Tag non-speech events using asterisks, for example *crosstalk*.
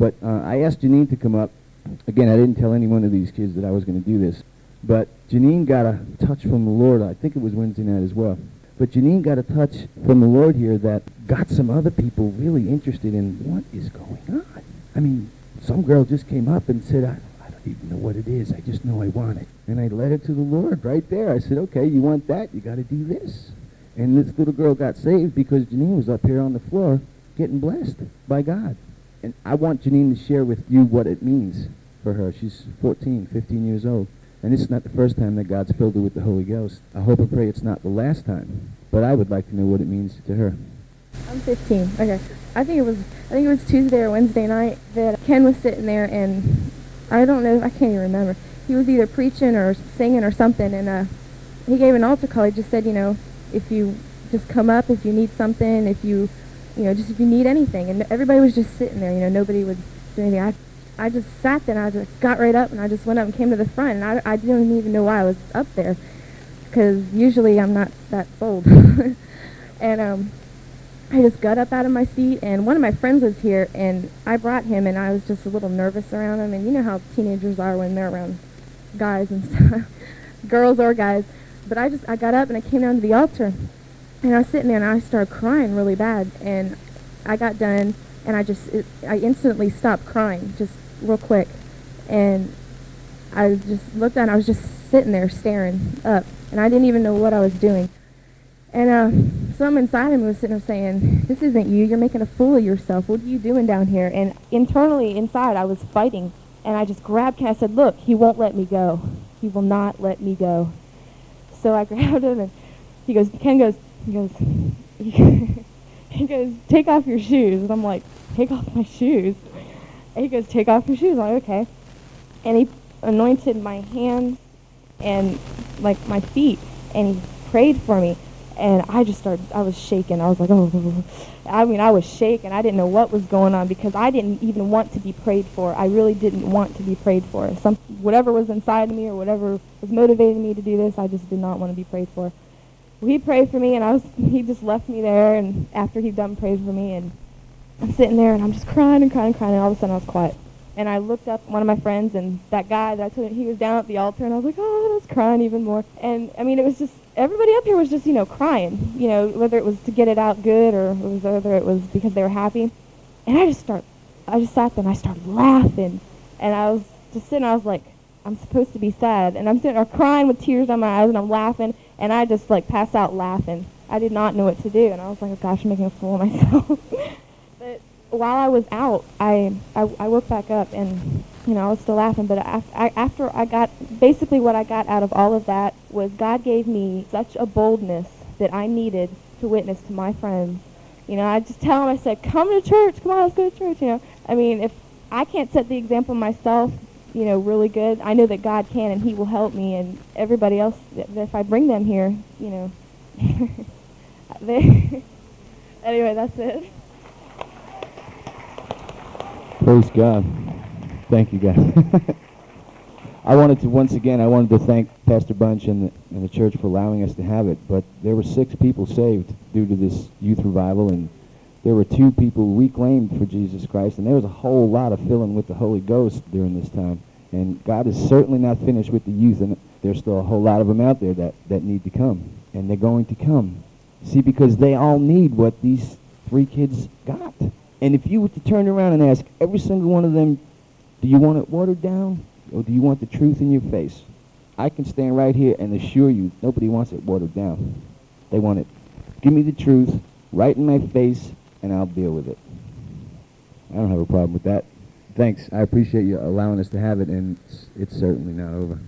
But uh, I asked Janine to come up. Again, I didn't tell any one of these kids that I was going to do this. But Janine got a touch from the Lord. I think it was Wednesday night as well. But Janine got a touch from the Lord here that got some other people really interested in what is going on. I mean, some girl just came up and said, I, I don't even know what it is. I just know I want it. And I led her to the Lord right there. I said, okay, you want that? You got to do this. And this little girl got saved because Janine was up here on the floor getting blessed by God. And I want Janine to share with you what it means for her. She's 14, 15 years old. And this is not the first time that God's filled her with the Holy Ghost. I hope and pray it's not the last time. But I would like to know what it means to her. I'm 15. Okay. I think it was I think it was Tuesday or Wednesday night that Ken was sitting there and I don't know I can't even remember. He was either preaching or singing or something and uh he gave an altar call. He just said, you know, if you just come up if you need something, if you you know, just if you need anything and everybody was just sitting there, you know, nobody would do anything. I I just sat there and I just got right up and I just went up and came to the front and I, I didn't even know why I was up there because usually I'm not that bold. *laughs* and um, I just got up out of my seat and one of my friends was here and I brought him and I was just a little nervous around him and you know how teenagers are when they're around guys and *laughs* stuff, girls or guys. But I just I got up and I came down to the altar and I was sitting there and I started crying really bad. And I got done and I just it, I instantly stopped crying just real quick. And I just looked down I was just sitting there staring up. And I didn't even know what I was doing. And uh, some inside of me was sitting there saying this isn't you. You're making a fool of yourself. What are you doing down here? And internally inside I was fighting. And I just grabbed Ken I said look he won't let me go. He will not let me go. So I *laughs* grabbed him and he goes Ken goes he goes *laughs* he goes, take off your shoes. And I'm like, take off my shoes? And he goes, take off your shoes. I'm like, okay. And he anointed my hands and like my feet and he prayed for me. And I just started, I was shaking. I was like, oh, I mean, I was shaking. I didn't know what was going on because I didn't even want to be prayed for. I really didn't want to be prayed for. Some, whatever was inside of me or whatever was motivating me to do this, I just did not want to be prayed for he prayed for me, and I was he just left me there. And after he'd done prayed for me, and I'm sitting there, and I'm just crying and crying and crying, and all of a sudden I was quiet. And I looked up one of my friends, and that guy that I told you, he was down at the altar, and I was like, oh, I was crying even more. And I mean, it was just everybody up here was just you know crying, you know, whether it was to get it out good or whether it was because they were happy. And I just start, I just sat there and I started laughing, and I was just sitting, I was like, I'm supposed to be sad, and I'm sitting there crying with tears on my eyes, and I'm laughing, and I just like passed out laughing. I did not know what to do, and I was like, oh gosh, I'm making a fool of myself. *laughs* but while I was out, I, I I woke back up, and you know I was still laughing. But after I, after I got basically what I got out of all of that was God gave me such a boldness that I needed to witness to my friends. You know, I just tell them, I said, come to church, come on, let's go to church. You know, I mean, if I can't set the example myself, you know, really good. I know that God can and he will help me and everybody else, if I bring them here, you know. *laughs* anyway, that's it. Praise God. Thank you, guys. *laughs* I wanted to, once again, I wanted to thank Pastor Bunch and the, and the church for allowing us to have it, but there were six people saved due to this youth revival, and there were two people reclaimed for Jesus Christ, and there was a whole lot of filling with the Holy Ghost during this time. And God is certainly not finished with the youth, and there's still a whole lot of them out there that, that need to come, and they're going to come. See, because they all need what these three kids got. And if you were to turn around and ask every single one of them, do you want it watered down, or do you want the truth in your face? I can stand right here and assure you, nobody wants it watered down. They want it. Give me the truth right in my face, and I'll deal with it. I don't have a problem with that. Thanks. I appreciate you allowing us to have it, and it's, it's certainly not over.